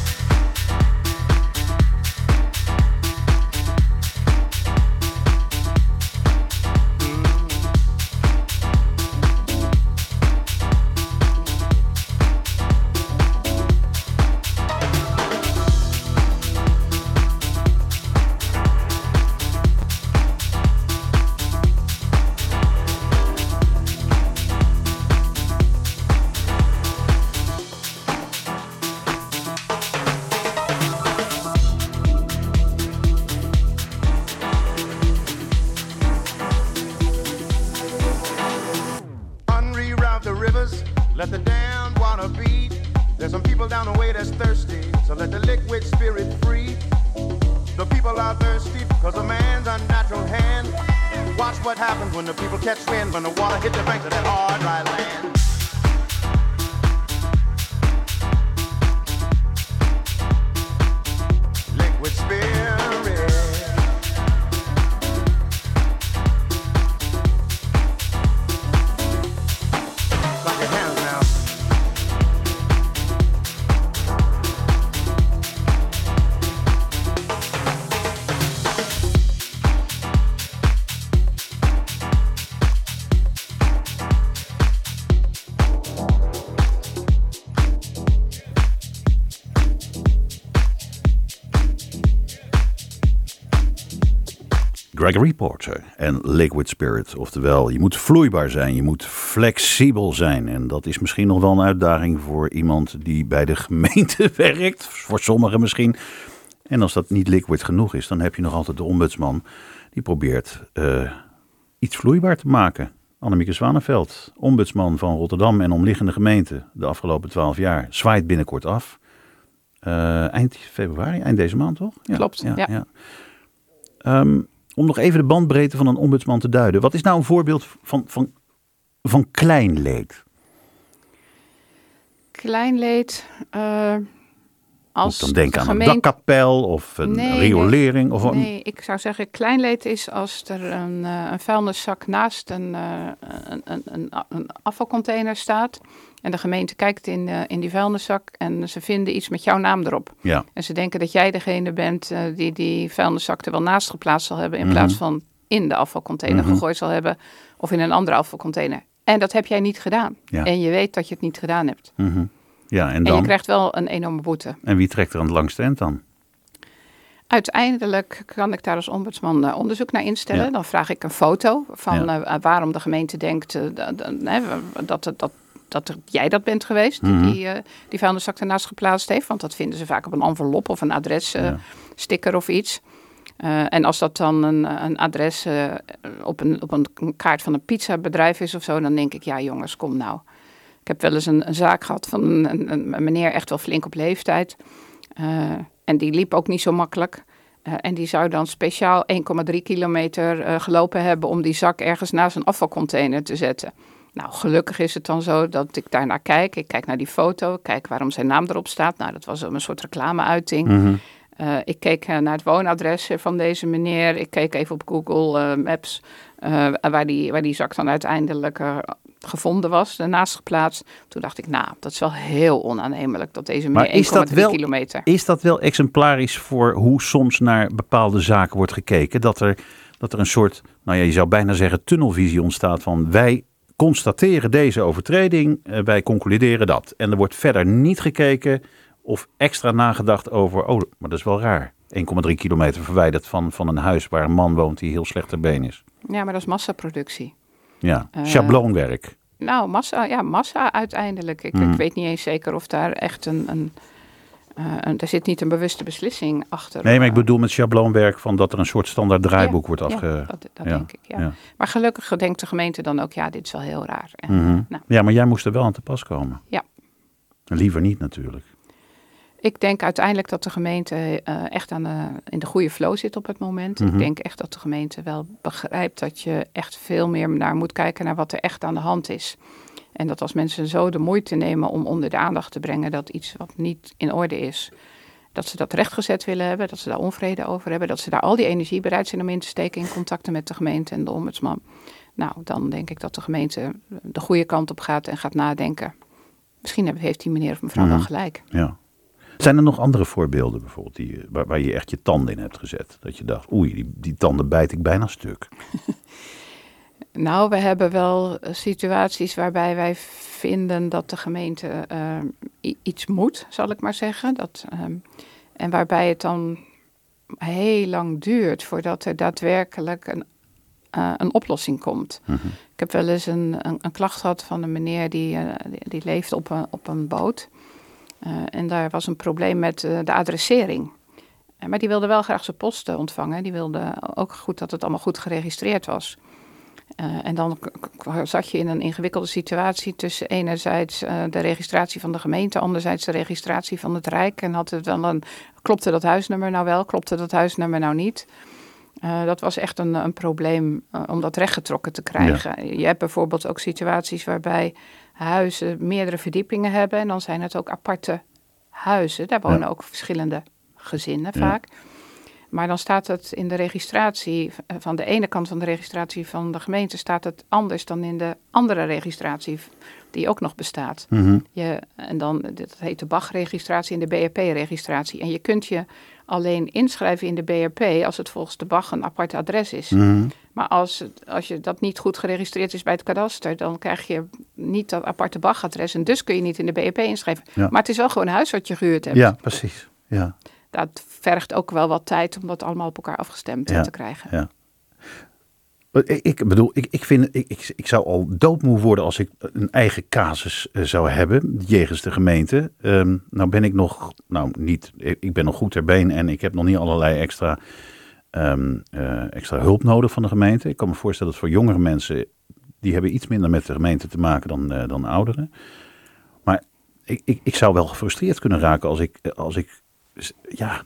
En Liquid Spirit. Oftewel, je moet vloeibaar zijn, je moet flexibel zijn. En dat is misschien nog wel een uitdaging voor iemand die bij de gemeente werkt. Voor sommigen misschien. En als dat niet liquid genoeg is, dan heb je nog altijd de ombudsman. Die probeert eh, iets vloeibaar te maken. Annemieke Zwanenveld, ombudsman van Rotterdam en omliggende gemeenten de afgelopen twaalf jaar, zwaait binnenkort af. Eh, eind februari, eind deze maand toch? Klopt, ja. Ehm, om nog even de bandbreedte van een ombudsman te duiden. Wat is nou een voorbeeld van, van, van klein leed? Klein leed. eh, als Moet dan denken de aan een dakkapel of een Nee, riolering. Of een, Nee, ik zou zeggen, kleinleed is als er een, eh, een vuilniszak naast een, eh, een, een, een, een afvalcontainer staat. En de gemeente kijkt in, eh, in die vuilniszak en ze vinden iets met jouw naam erop. Ja, En ze denken dat jij degene bent die die vuilniszak er wel naast geplaatst zal hebben. In Mhm. plaats van in de afvalcontainer Mhm. gegooid zal hebben. Of in een andere afvalcontainer. En dat heb jij niet gedaan. Ja. En je weet dat je het niet gedaan hebt. mhm. Ja en En je dan? krijgt wel een enorme boete. En wie trekt er aan het langste eind dan? Uiteindelijk kan ik daar als ombudsman eh, onderzoek naar instellen. Ja. Dan vraag ik een foto van Ja. eh, waarom de gemeente denkt eh, dat, dat, dat, jij dat bent geweest Mhm. die eh, die vuilniszak ernaast geplaatst heeft. Want dat vinden ze vaak op een envelop of een adressticker Ja. of iets. En als dat dan een, een adres op, een, op een kaart van een pizzabedrijf is of zo, dan denk ik, ja jongens, kom nou. Ik heb wel eens een, zaak gehad van een, een, meneer echt wel flink op leeftijd. Eh, en die liep ook niet zo makkelijk. Eh, en die zou dan speciaal 1,3 kilometer eh, gelopen hebben om die zak ergens naast een afvalcontainer te zetten. Nou, gelukkig is het dan zo dat ik daarnaar kijk. Ik kijk naar die foto, kijk waarom zijn naam erop staat. Nou, dat was een soort reclameuiting. Mhm. Eh, ik keek eh, naar het woonadres van deze meneer. Ik keek even op Google eh, Maps waar, die, waar die zak dan uiteindelijk gevonden was, ernaast geplaatst. Toen dacht ik, nou, dat is wel heel onaannemelijk dat deze Maar meneer is dat 1,3 wel- kilometer... Is dat wel exemplarisch voor hoe soms naar bepaalde zaken wordt gekeken? Dat er, dat er een soort, nou ja, je zou bijna zeggen, tunnelvisie ontstaat van wij constateren deze overtreding, wij concluderen dat. En er wordt verder niet gekeken of extra nagedacht over, oh, maar dat is wel raar. 1,3 kilometer verwijderd van, van een huis waar een man woont die heel slecht ter been is. Ja, maar dat is massaproductie. Ja, Eh, schabloonwerk. Nou, massa, ja, massa uiteindelijk. Ik, Hmm. ik weet niet eens zeker of daar echt een... een, eh, er zit niet een bewuste beslissing achter. Nee, maar ik Eh, bedoel met schabloonwerk van dat er een soort standaard draaiboek wordt ja, afge... dat, dat ja, denk ik, ja. ja. Maar gelukkig denkt de gemeente dan ook, ja, dit is wel heel raar. En, Mhm. nou, Ja, maar jij moest er wel aan te pas komen. Ja. Liever niet natuurlijk. Ik denk uiteindelijk dat de gemeente eh, echt aan de, in de goede flow zit op het moment. Mhm. Ik denk echt dat de gemeente wel begrijpt dat je echt veel meer naar moet kijken naar wat er echt aan de hand is. En dat als mensen zo de moeite nemen om onder de aandacht te brengen dat iets wat niet in orde is, dat ze dat rechtgezet willen hebben, dat ze daar onvrede over hebben, dat ze daar al die energie bereid zijn om in te steken in contacten met de gemeente en de ombudsman. Nou, dan denk ik dat de gemeente de goede kant op gaat en gaat nadenken. Misschien heeft die meneer of mevrouw Mhm. wel gelijk. Ja. Zijn er nog andere voorbeelden bijvoorbeeld die, waar, waar je echt je tanden in hebt gezet? Dat je dacht, oei, die, die tanden bijt ik bijna stuk. Nou, we hebben wel eh, situaties waarbij wij vinden dat de gemeente eh, iets moet, zal ik maar zeggen. Dat, ehm, en waarbij het dan heel lang duurt voordat er daadwerkelijk een, eh, een oplossing komt. Mhm. Ik heb wel eens een, een, een klacht gehad van een meneer die, die, die leeft op een, op een boot. Eh, en daar was een probleem met eh, de adressering. Eh, maar die wilde wel graag zijn posten ontvangen. Die wilde ook goed dat het allemaal goed geregistreerd was. Uh, en dan zat je in een ingewikkelde situatie tussen enerzijds uh, de registratie van de gemeente, anderzijds de registratie van het Rijk. En had het dan een, klopte dat huisnummer nou wel, klopte dat huisnummer nou niet? Uh, dat was echt een, een probleem om dat rechtgetrokken te krijgen. Ja. Je hebt bijvoorbeeld ook situaties waarbij huizen meerdere verdiepingen hebben. En dan zijn het ook aparte huizen. Daar wonen ja. ook verschillende gezinnen vaak. Maar dan staat het in de registratie, van de ene kant van de registratie van de gemeente, staat het anders dan in de andere registratie die ook nog bestaat. Mm -hmm. je, en dan, dat heet de BAG-registratie en de BRP-registratie. En je kunt je alleen inschrijven in de BRP als het volgens de BAG een apart adres is. Mm -hmm. Maar als, het, als je dat niet goed geregistreerd is bij het kadaster, dan krijg je niet dat aparte BAG-adres. En dus kun je niet in de BRP inschrijven. Ja. Maar het is wel gewoon een huis wat je gehuurd hebt. Ja, precies. Ja. Dat vergt ook wel wat tijd om dat allemaal op elkaar afgestemd Ja. te krijgen. Ja. Ik, bedoel, ik, ik, vind, ik, ik, zou al doodmoe worden als ik een eigen casus eh, zou hebben, jegens de gemeente. Ehm, nou ben ik nog, nou niet, ik ben nog goed ter been en ik heb nog niet allerlei extra, ehm, eh, extra hulp nodig van de gemeente. Ik kan me voorstellen dat voor jongere mensen, die hebben iets minder met de gemeente te maken dan, eh, dan ouderen. Maar ik, ik, ik zou wel gefrustreerd kunnen raken als ik, als ik ja,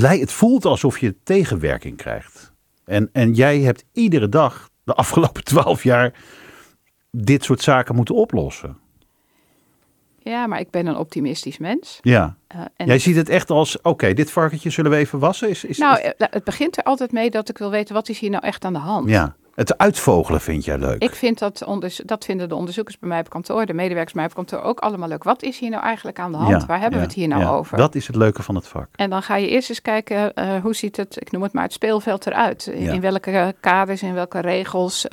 het voelt alsof je tegenwerking krijgt. En, en jij hebt iedere dag de afgelopen twaalf jaar dit soort zaken moeten oplossen. Ja, maar ik ben een optimistisch mens. Ja. Eh, en Jij ziet het echt als, oké, dit varkentje zullen we even wassen? Is, is, nou, is- eh, het begint er altijd mee dat ik wil weten wat is hier nou echt aan de hand. ja. Het uitvogelen vind jij leuk. Ik vind dat, dat vinden de onderzoekers bij mij op kantoor, de medewerkers bij mij op kantoor ook allemaal leuk. Wat is hier nou eigenlijk aan de hand? Ja, Waar hebben ja, we het hier nou ja. over? Dat is het leuke van het vak. En dan ga je eerst eens kijken, eh, hoe ziet het, ik noem het maar, het speelveld eruit? In, welke kaders, in welke regels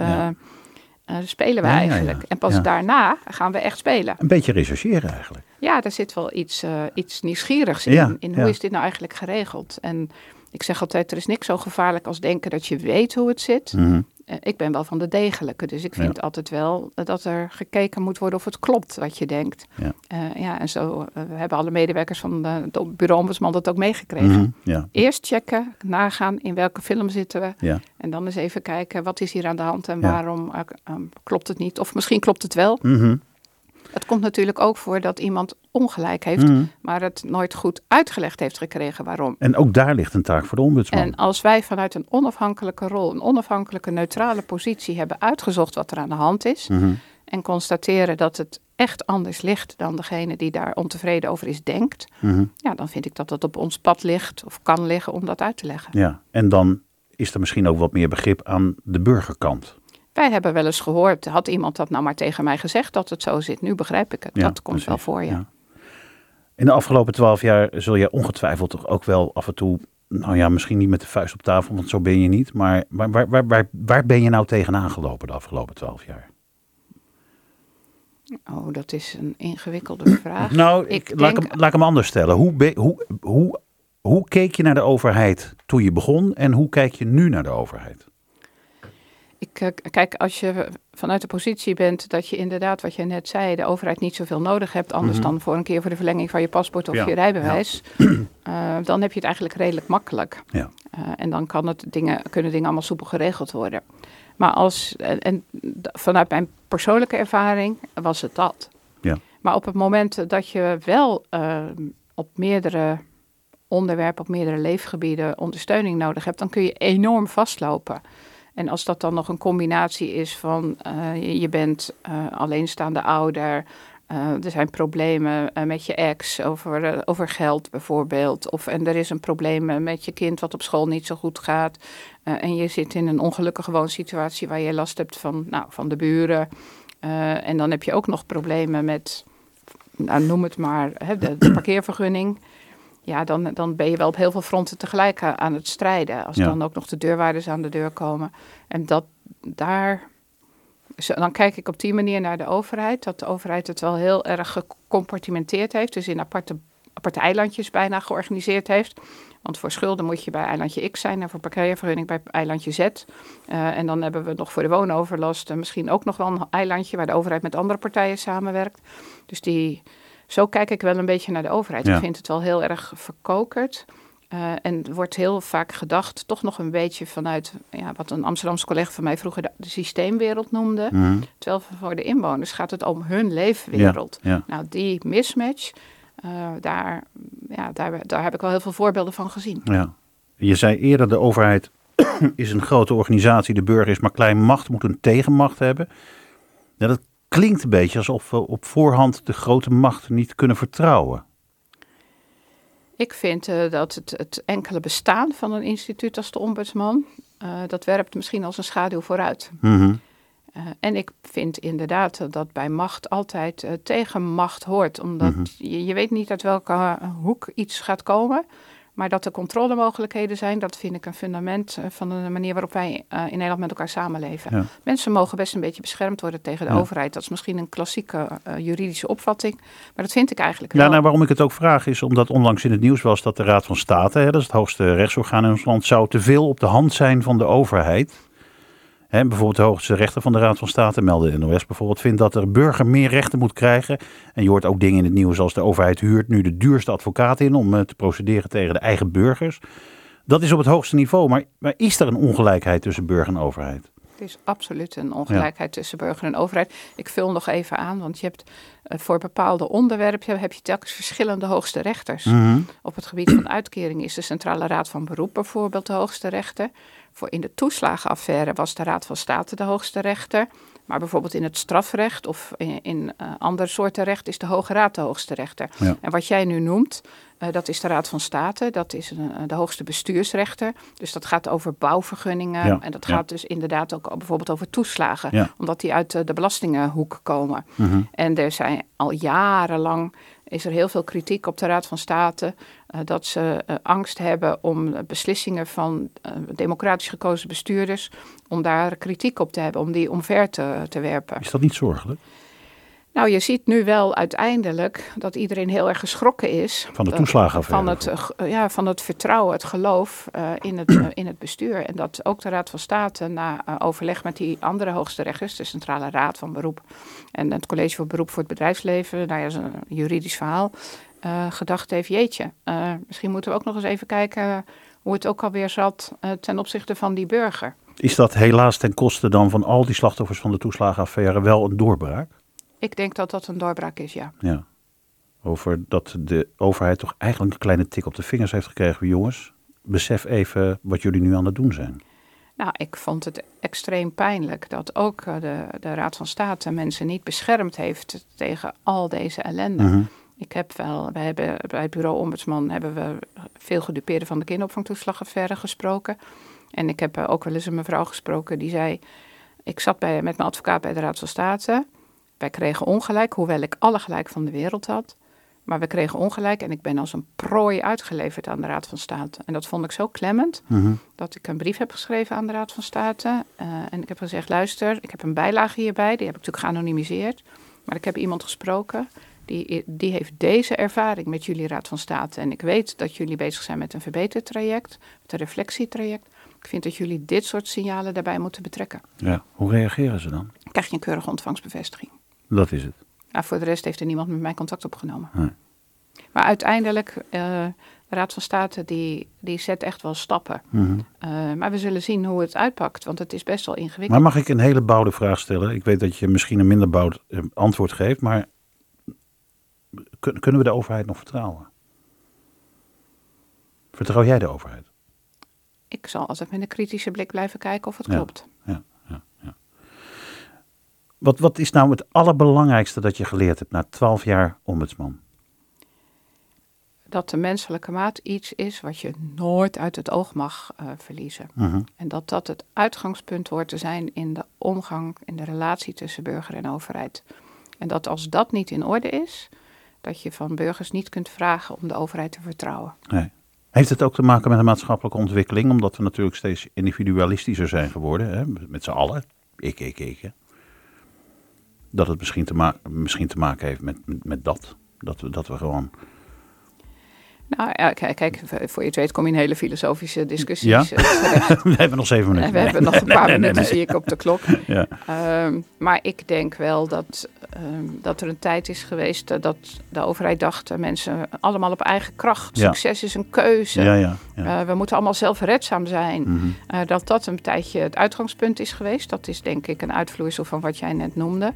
Eh, spelen we Ja, eigenlijk? ja. En pas daarna gaan we echt spelen. Een beetje rechercheren eigenlijk. Ja, daar zit wel iets, eh, iets nieuwsgierigs in. In hoe is dit nou eigenlijk geregeld? En ik zeg altijd, er is niks zo gevaarlijk als denken dat je weet hoe het zit. Mhm. Ik ben wel van de degelijke, dus ik vind altijd wel eh, dat er gekeken moet worden of het klopt wat je denkt. Ja. Eh, ja, en zo eh, hebben alle medewerkers van de, het bureau ombudsman dat ook meegekregen. Mhm. Ja. Eerst checken, nagaan in welke film zitten we. Ja. En dan eens even kijken, wat is hier aan de hand en waarom eh, klopt het niet? Of misschien klopt het wel. Mhm. Het komt natuurlijk ook voor dat iemand ongelijk heeft, Mhm. maar het nooit goed uitgelegd heeft gekregen waarom. En ook daar ligt een taak voor de ombudsman. En als wij vanuit een onafhankelijke rol, een onafhankelijke neutrale positie hebben uitgezocht wat er aan de hand is Mhm. en constateren dat het echt anders ligt dan degene die daar ontevreden over is denkt, Mhm. ja, dan vind ik dat het op ons pad ligt of kan liggen om dat uit te leggen. Ja. En dan is er misschien ook wat meer begrip aan de burgerkant. Wij hebben wel eens gehoord, had iemand dat nou maar tegen mij gezegd dat het zo zit? Nu begrijp ik het. Ja, dat komt precies. wel voor je. In de afgelopen twaalf jaar zul je ongetwijfeld toch ook wel af en toe, nou ja, misschien niet met de vuist op tafel, want zo ben je niet. Maar waar, waar, waar, waar, ben je nou tegenaan gelopen de afgelopen twaalf jaar? Oh, dat is een ingewikkelde vraag. Nou, ik, laat, ik denk- hem, laat ik hem anders stellen. Hoe, be- hoe, hoe, hoe keek je naar de overheid toen je begon en hoe kijk je nu naar de overheid? Ik, eh, kijk, als je vanuit de positie bent dat je inderdaad, wat je net zei, de overheid niet zoveel nodig hebt, anders Mhm. dan voor een keer voor de verlenging van je paspoort of Ja, je rijbewijs, eh, dan heb je het eigenlijk redelijk makkelijk. Ja. Eh, en dan kan het dingen, kunnen dingen allemaal soepel geregeld worden. Maar als, en, vanuit mijn persoonlijke ervaring was het dat. Ja. Maar op het moment dat je wel eh, op meerdere onderwerpen, op meerdere leefgebieden ondersteuning nodig hebt, dan kun je enorm vastlopen. En als dat dan nog een combinatie is van eh, je, bent eh, alleenstaande ouder, eh, er zijn problemen met je ex over, over geld bijvoorbeeld, of en er is een probleem met je kind wat op school niet zo goed gaat, en je zit in een ongelukkige woonsituatie waar je last hebt van, nou, van de buren, en dan heb je ook nog problemen met, nou, noem het maar, hè, de, de parkeervergunning. Ja, dan, dan ben je wel op heel veel fronten tegelijk aan het strijden. Als Ja. dan ook nog de deurwaarders aan de deur komen. En dat daar. Dan kijk ik op die manier naar de overheid. Dat de overheid het wel heel erg gecompartimenteerd heeft. Dus in aparte, aparte eilandjes bijna georganiseerd heeft. Want voor schulden moet je bij eilandje X zijn en voor parkeervergunning bij eilandje Z. Eh, en dan hebben we nog voor de woonoverlast eh, misschien ook nog wel een eilandje waar de overheid met andere partijen samenwerkt. Dus die, zo kijk ik wel een beetje naar de overheid. Ja. Ik vind het wel heel erg verkokerd. Uh, en wordt heel vaak gedacht, toch nog een beetje vanuit ja, wat een Amsterdamse collega van mij vroeger de, systeemwereld noemde. Mhm. Terwijl voor de inwoners gaat het om hun leefwereld. Ja, ja. Nou, die mismatch, uh, daar, ja, daar, daar heb ik wel heel veel voorbeelden van gezien. Ja. Je zei eerder, de overheid is een grote organisatie, de burger is maar klein, macht moet een tegenmacht hebben. Ja, dat klinkt een beetje alsof we op voorhand de grote macht niet kunnen vertrouwen. Ik vind uh, dat het, het, enkele bestaan van een instituut als de ombudsman, uh, dat werpt misschien als een schaduw vooruit. Mm -hmm. uh, en ik vind inderdaad dat bij macht altijd tegenmacht hoort, omdat Mhm. je, je weet niet uit welke hoek iets gaat komen. Maar dat er controlemogelijkheden zijn, dat vind ik een fundament van de manier waarop wij uh, in Nederland met elkaar samenleven. Ja. Mensen mogen best een beetje beschermd worden tegen de Ja. overheid. Dat is misschien een klassieke uh, juridische opvatting, maar dat vind ik eigenlijk Ja, wel. nou, waarom ik het ook vraag is omdat onlangs in het nieuws was dat de Raad van State, hè, dat is het hoogste rechtsorgaan in ons land, zou te veel op de hand zijn van de overheid. Bijvoorbeeld de hoogste rechter van de Raad van State, meldde de NOS bijvoorbeeld, vindt dat de burger meer rechten moet krijgen. En je hoort ook dingen in het nieuws als de overheid huurt nu de duurste advocaat in om uh, te procederen tegen de eigen burgers. Dat is op het hoogste niveau, maar, maar is er een ongelijkheid tussen burger en overheid? Het is absoluut een ongelijkheid ja. tussen burger en overheid. Ik vul nog even aan, want je hebt uh, voor bepaalde onderwerpen heb je telkens verschillende hoogste rechters. Mm -hmm. Op het gebied van uitkering is de Centrale Raad van Beroep bijvoorbeeld de hoogste rechter. Voor in de toeslagenaffaire was de Raad van State de hoogste rechter. Maar bijvoorbeeld in het strafrecht of in, in uh, andere soorten recht is de Hoge Raad de hoogste rechter. Ja. En wat jij nu noemt, uh, dat is de Raad van State. Dat is een, de hoogste bestuursrechter. Dus dat gaat over bouwvergunningen. Ja. En dat Ja. gaat dus inderdaad ook bijvoorbeeld over toeslagen. Omdat die uit uh, de belastingenhoek komen. Mhm. En er zijn al jarenlang is er heel veel kritiek op de Raad van State uh, dat ze uh, angst hebben om beslissingen van democratisch gekozen bestuurders, om daar kritiek op te hebben, om die omver te, te werpen. Is dat niet zorgelijk? Nou, je ziet nu wel uiteindelijk dat iedereen heel erg geschrokken is. Van de toeslagenaffaire. Van het, uh, ja, van het vertrouwen, het geloof uh, in, het, uh, in het bestuur. En dat ook de Raad van State na overleg met die andere hoogste rechters, de Centrale Raad van Beroep en het College voor Beroep voor het Bedrijfsleven, nou ja, dat is een juridisch verhaal, gedacht heeft, jeetje, misschien moeten we ook nog eens even kijken hoe het ook alweer zat ten opzichte van die burger. Is dat helaas ten koste dan van al die slachtoffers van de toeslagenaffaire wel een doorbraak? Ik denk dat dat een doorbraak is, ja. Ja. Over dat de overheid toch eigenlijk een kleine tik op de vingers heeft gekregen. Jongens, besef even wat jullie nu aan het doen zijn. Nou, ik vond het extreem pijnlijk dat ook uh, de, de Raad van State mensen niet beschermd heeft tegen al deze ellende. -hmm. Ik heb wel, we hebben bij het bureau Ombudsman hebben we veel gedupeerden van de kinderopvangtoeslagaffaire gesproken. En ik heb uh, ook wel eens een mevrouw gesproken die zei, ik zat bij, met mijn advocaat bij de Raad van State. Wij kregen ongelijk, hoewel ik alle gelijk van de wereld had. Maar we kregen ongelijk en ik ben als een prooi uitgeleverd aan de Raad van State. En dat vond ik zo klemmend mm -hmm. dat ik een brief heb geschreven aan de Raad van State. Uh, en ik heb gezegd, luister, ik heb een bijlage hierbij. Die heb ik natuurlijk geanonimiseerd. Maar ik heb iemand gesproken, die, die heeft deze ervaring met jullie Raad van State. En ik weet dat jullie bezig zijn met een verbetertraject, met een reflectietraject. Ik vind dat jullie dit soort signalen daarbij moeten betrekken. Ja, hoe reageren ze dan? Dan krijg je een keurige ontvangstbevestiging. Dat is het. Nou, voor de rest heeft er niemand met mij contact opgenomen. Nee. Maar uiteindelijk, uh, de Raad van State die, die zet echt wel stappen. Mm -hmm. uh, maar we zullen zien hoe het uitpakt, want het is best wel ingewikkeld. Maar mag ik een hele bouwde vraag stellen? Ik weet dat je misschien een minder bouwd uh, antwoord geeft, maar kun, kunnen we de overheid nog vertrouwen? Vertrouw jij de overheid? Ik zal altijd met een kritische blik blijven kijken of het ja, klopt. Wat, wat is nou het allerbelangrijkste dat je geleerd hebt na twaalf jaar ombudsman? Dat de menselijke maat iets is wat je nooit uit het oog mag uh, verliezen. Uh -huh. En dat dat het uitgangspunt hoort te zijn in de omgang, in de relatie tussen burger en overheid. En dat als dat niet in orde is, dat je van burgers niet kunt vragen om de overheid te vertrouwen. Nee. Heeft het ook te maken met een maatschappelijke ontwikkeling? Omdat we natuurlijk steeds individualistischer zijn geworden, hè? met z'n allen. Ik, ik, ik. Hè? Dat het misschien te, ma misschien te maken heeft met, met, met dat. Dat we, dat we gewoon. Nou ja, kijk, kijk, voor je het weet kom je in hele filosofische discussies. Ja? eh, terecht. We hebben nog zeven En minuten. we hebben nog een paar minuten, zie ik op de klok. Ja. Ehm, maar ik denk wel dat, ehm, dat er een tijd is geweest eh, dat de overheid dacht... eh, mensen allemaal op eigen kracht. Ja. Succes is een keuze. Ja, ja. ja. We moeten allemaal zelfredzaam zijn. Mhm. Dat dat een tijdje het uitgangspunt is geweest. Dat is denk ik een uitvloeisel van wat jij net noemde.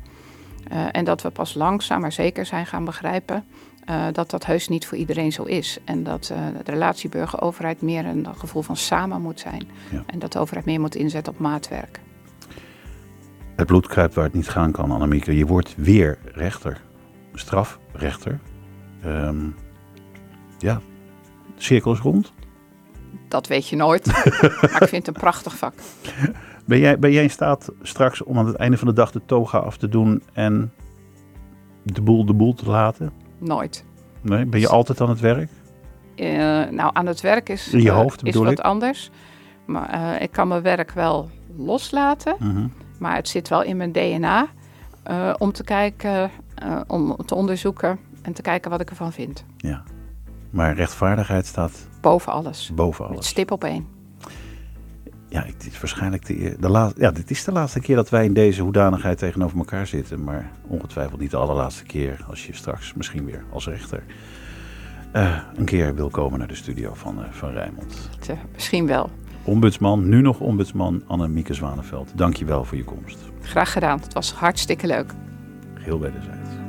Eh, en dat we pas langzaam maar zeker zijn gaan begrijpen... eh, dat dat heus niet voor iedereen zo is. En dat eh, de relatie burger-overheid meer een gevoel van samen moet zijn. Ja. En dat de overheid meer moet inzetten op maatwerk. Het bloed kruipt waar het niet gaan kan, Annemieke. Je wordt weer rechter. Strafrechter. Ehm ja, de cirkel is rond. Dat weet je nooit. maar ik vind het een prachtig vak. Ben jij, ben jij in staat straks om aan het einde van de dag de toga af te doen en de boel de boel te laten? Nooit. Nee? Ben je altijd aan het werk? Eh, nou, aan het werk is, In je eh, hoofd is wat ik? anders. Maar eh, ik kan mijn werk wel loslaten. Mhm. Maar het zit wel in mijn DNA om te kijken, om te onderzoeken en te kijken wat ik ervan vind. Ja. Maar rechtvaardigheid staat Boven alles. boven Met alles. stip op één. Ja, dit is waarschijnlijk de, de laatste. Ja, dit is de laatste keer dat wij in deze hoedanigheid tegenover elkaar zitten. Maar ongetwijfeld niet de allerlaatste keer als je straks misschien weer als rechter eh, een keer wil komen naar de studio van, eh, van Rijnmond. Tja, misschien wel. Ombudsman, nu nog ombudsman Annemieke Zwaneveld. Dank je wel voor je komst. Graag gedaan. Het was hartstikke leuk. Heel wederzijds.